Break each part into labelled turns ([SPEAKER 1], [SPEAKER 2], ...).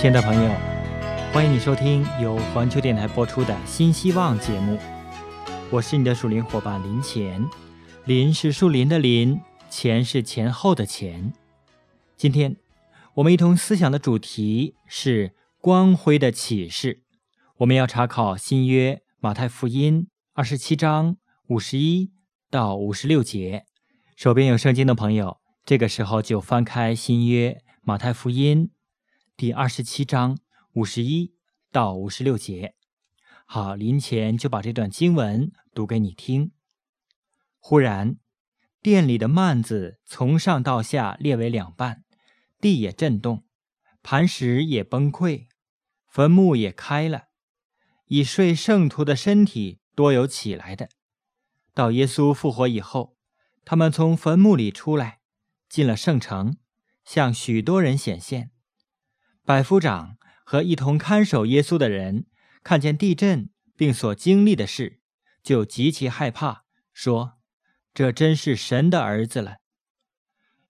[SPEAKER 1] 亲爱的朋友，欢迎你收听由环球电台播出的《新希望》节目。我是你的属灵伙伴林前，林是树林的林，前是前后的前。今天我们一同思想的主题是光辉的启示。我们要查考新约马太福音二十七章五十一到五十六节。手边有圣经的朋友，这个时候就翻开新约马太福音。第二十七章五十一到五十六节，好，临前就把这段经文读给你听。忽然，殿里的幔子从上到下裂为两半，地也震动，磐石也崩溃，坟墓也开了，已睡圣徒的身体多有起来的。到耶稣复活以后，他们从坟墓里出来，进了圣城，向许多人显现。百夫长和一同看守耶稣的人看见地震并所经历的事，就极其害怕，说：“这真是神的儿子了。”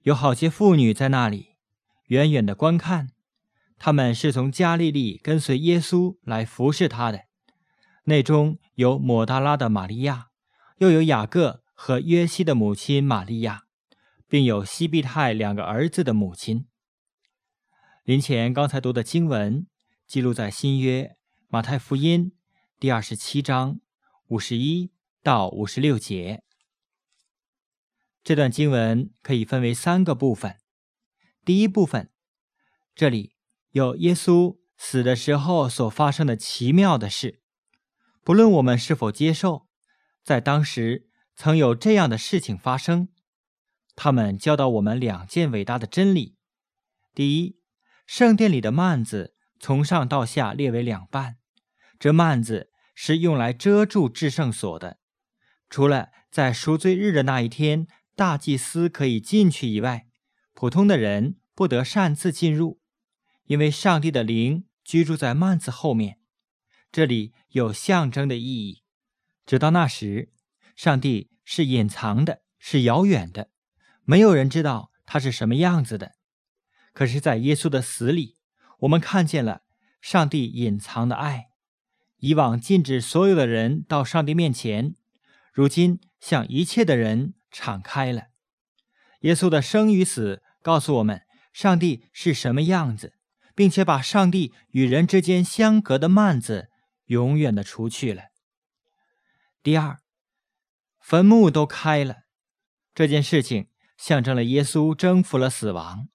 [SPEAKER 1] 有好些妇女在那里远远的观看，他们是从加利利跟随耶稣来服侍他的，内中有抹大拉的玛利亚，又有雅各和约西的母亲玛利亚，并有西庇太两个儿子的母亲。林前刚才读的经文记录在新约马太福音第二十七章五十一到五十六节。这段经文可以分为三个部分。第一部分，这里有耶稣死的时候所发生的奇妙的事，不论我们是否接受，在当时曾有这样的事情发生。他们教导我们两件伟大的真理：第一，圣殿里的幔子从上到下列为两半，这幔子是用来遮住至圣所的。除了在赎罪日的那一天，大祭司可以进去以外，普通的人不得擅自进入，因为上帝的灵居住在幔子后面。这里有象征的意义。直到那时，上帝是隐藏的，是遥远的，没有人知道他是什么样子的。可是，在耶稣的死里，我们看见了上帝隐藏的爱。以往禁止所有的人到上帝面前，如今向一切的人敞开了。耶稣的生与死告诉我们，上帝是什么样子，并且把上帝与人之间相隔的幔子永远的除去了。第二，坟墓都开了，这件事情象征了耶稣征服了死亡。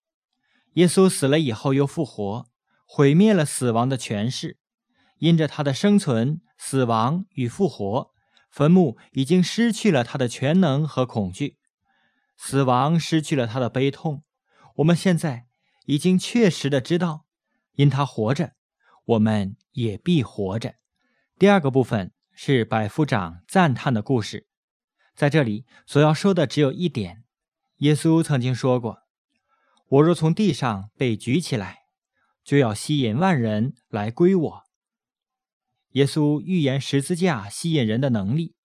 [SPEAKER 1] 耶稣死了以后又复活，毁灭了死亡的权势。因着他的生存、死亡与复活，坟墓已经失去了他的全能和恐惧，死亡失去了他的悲痛。我们现在已经确实的知道，因他活着，我们也必活着。第二个部分是百夫长赞叹的故事，在这里所要说的只有一点：耶稣曾经说过。我若从地上被举起来，就要吸引万人来归我。耶稣预言十字架吸引人的能力，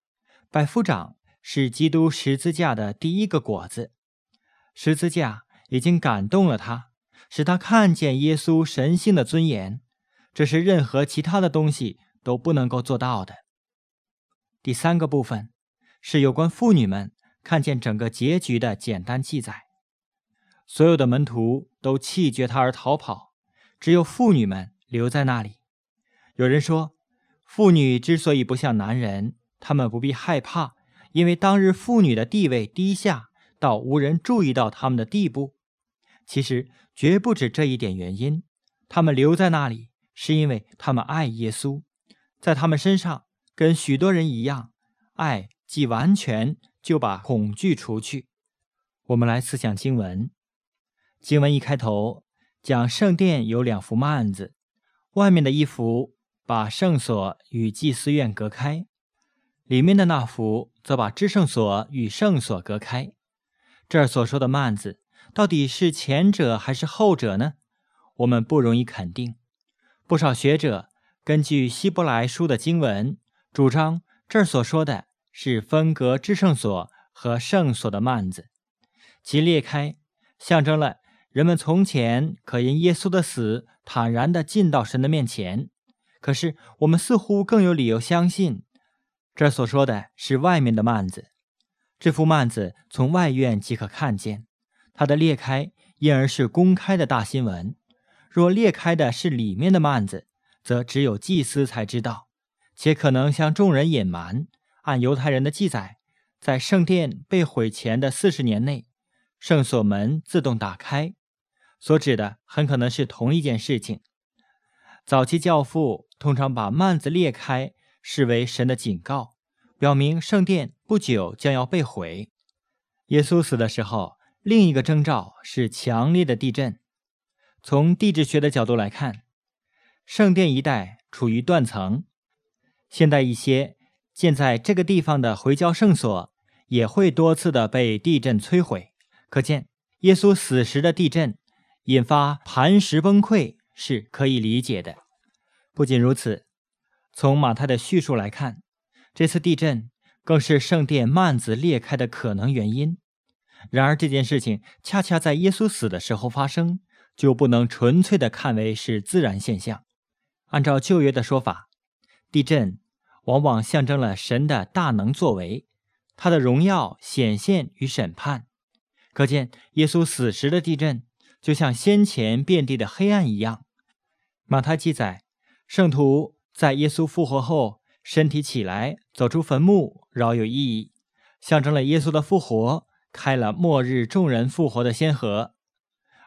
[SPEAKER 1] 百夫长是基督十字架的第一个果子。十字架已经感动了他，使他看见耶稣神性的尊严，这是任何其他的东西都不能够做到的。第三个部分是有关妇女们看见整个结局的简单记载。所有的门徒都弃绝他而逃跑，只有妇女们留在那里。有人说，妇女之所以不像男人，他们不必害怕，因为当日妇女的地位低下到无人注意到他们的地步。其实绝不止这一点原因，他们留在那里是因为他们爱耶稣，在他们身上跟许多人一样，爱既完全，就把恐惧除去。我们来思想经文。经文一开头讲圣殿有两幅幔子，外面的一幅把圣所与祭司院隔开，里面的那幅则把至圣所与圣所隔开。这儿所说的幔子到底是前者还是后者呢？我们不容易肯定。不少学者根据希伯来书的经文，主张这儿所说的是分隔至圣所和圣所的幔子，其裂开象征了。人们从前可因耶稣的死坦然地进到神的面前。可是我们似乎更有理由相信，这所说的是外面的幔子。这幅幔子从外院即可看见，它的裂开因而是公开的大新闻。若裂开的是里面的幔子，则只有祭司才知道，且可能向众人隐瞒。按犹太人的记载，在圣殿被毁前的四十年内，圣所门自动打开，所指的很可能是同一件事情。早期教父通常把幔子裂开视为神的警告，表明圣殿不久将要被毁。耶稣死的时候，另一个征兆是强烈的地震。从地质学的角度来看，圣殿一带处于断层。现代一些建在这个地方的回教圣所也会多次的被地震摧毁。可见，耶稣死时的地震引发磐石崩溃是可以理解的。不仅如此，从马太的叙述来看，这次地震更是圣殿幔子裂开的可能原因。然而，这件事情恰恰在耶稣死的时候发生。就不能纯粹的看为是自然现象。按照旧约的说法，地震往往象征了神的大能作为，他的荣耀显现与审判。可见，耶稣死时的地震就像先前遍地的黑暗一样。马太记载，圣徒在耶稣复活后身体起来走出坟墓，饶有意义，象征了耶稣的复活开了末日众人复活的先河，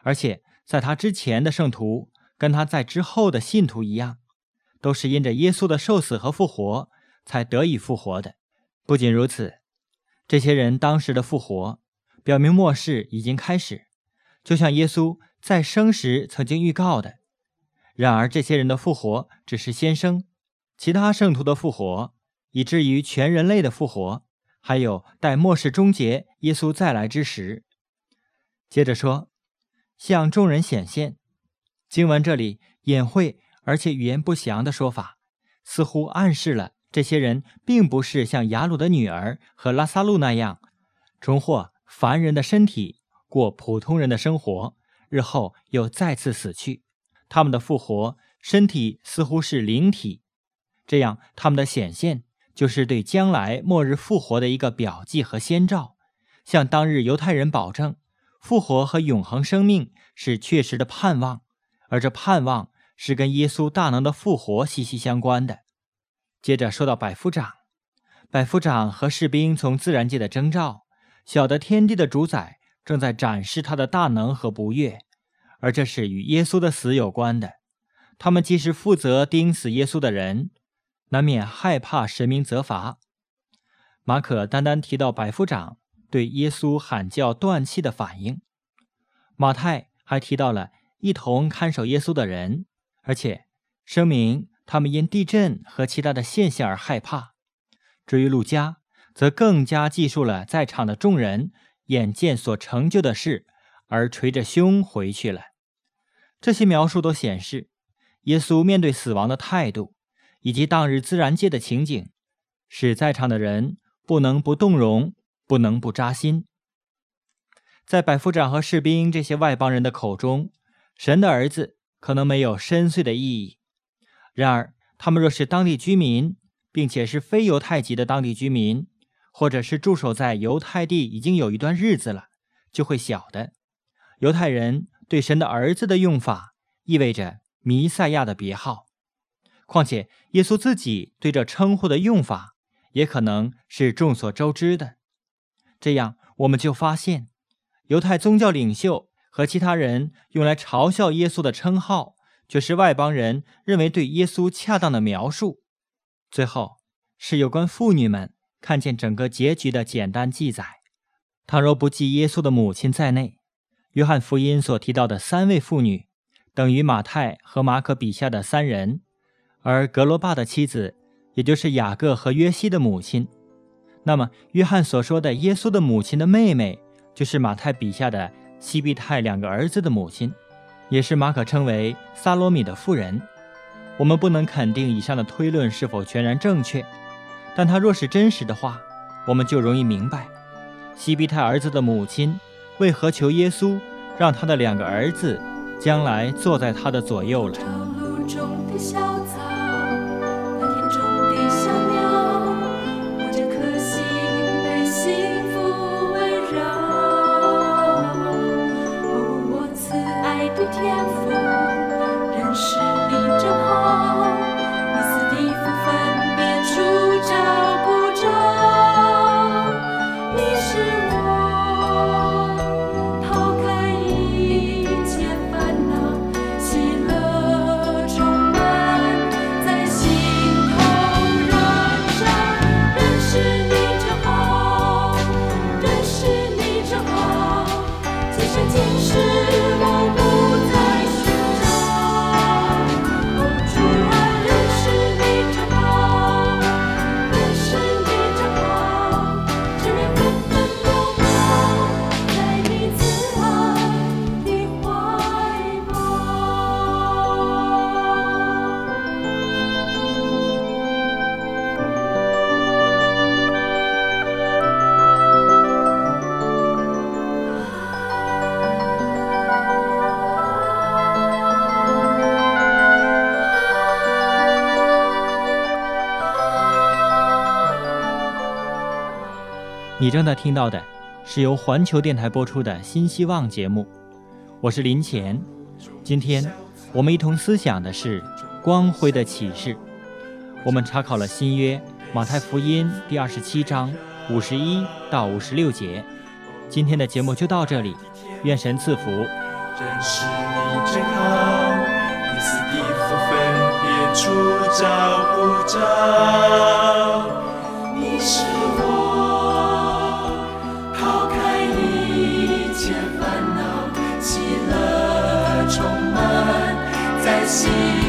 [SPEAKER 1] 而且。在他之前的圣徒，跟他在之后的信徒一样，都是因着耶稣的受死和复活才得以复活的。不仅如此，这些人当时的复活，表明末世已经开始，就像耶稣在生时曾经预告的。然而，这些人的复活只是先生，其他圣徒的复活，以至于全人类的复活，还有待末世终结、耶稣再来之时。接着说。向众人显现，经文这里隐晦而且语言不详的说法，似乎暗示了这些人并不是像雅鲁的女儿和拉萨路那样，重获凡人的身体，过普通人的生活，日后又再次死去。他们的复活身体似乎是灵体，这样他们的显现就是对将来末日复活的一个表记和先兆，向当日犹太人保证。复活和永恒生命是确实的盼望，而这盼望是跟耶稣大能的复活息息相关的。接着说到百夫长，百夫长和士兵从自然界的征兆，晓得天地的主宰正在展示他的大能和不悦，而这是与耶稣的死有关的。他们既是负责钉死耶稣的人，难免害怕神明责罚。马可单单提到百夫长。对耶稣喊叫断气的反应，马太还提到了一同看守耶稣的人，而且声明他们因地震和其他的现象而害怕。至于路加，则更加记述了在场的众人眼见所成就的事，而捶着胸回去了。这些描述都显示，耶稣面对死亡的态度，以及当日自然界的情景，使在场的人不能不动容。不能不扎心。在百夫长和士兵这些外邦人的口中，神的儿子可能没有深邃的意义。然而，他们若是当地居民，并且是非犹太籍的当地居民，或者是驻守在犹太地已经有一段日子了，就会晓得，犹太人对神的儿子的用法意味着弥赛亚的别号。况且，耶稣自己对这称呼的用法，也可能是众所周知的。这样，我们就发现，犹太宗教领袖和其他人用来嘲笑耶稣的称号，却是外邦人认为对耶稣恰当的描述。最后是有关妇女们看见整个结局的简单记载。倘若不计耶稣的母亲在内，约翰福音所提到的三位妇女，等于马太和马可笔下的三人，而格罗巴的妻子，也就是雅各和约西的母亲。那么，约翰所说的耶稣的母亲的妹妹，就是马太笔下的西庇太两个儿子的母亲，也是马可称为萨罗米的妇人。我们不能肯定以上的推论是否全然正确，但他若是真实的话，我们就容易明白，西庇太儿子的母亲为何求耶稣让他的两个儿子
[SPEAKER 2] 将来坐在他的左右了。你正在听到的，是由环球电台播出的《新希望》节目，我是林乾。今天，我们一同思想的是光辉的启示。我们查考了新约马太福音第二十七章五十一到五十六节。今天的节目就到这里，愿神赐福。
[SPEAKER 3] 认识你真好，你似一幅分别出照不照？你是我。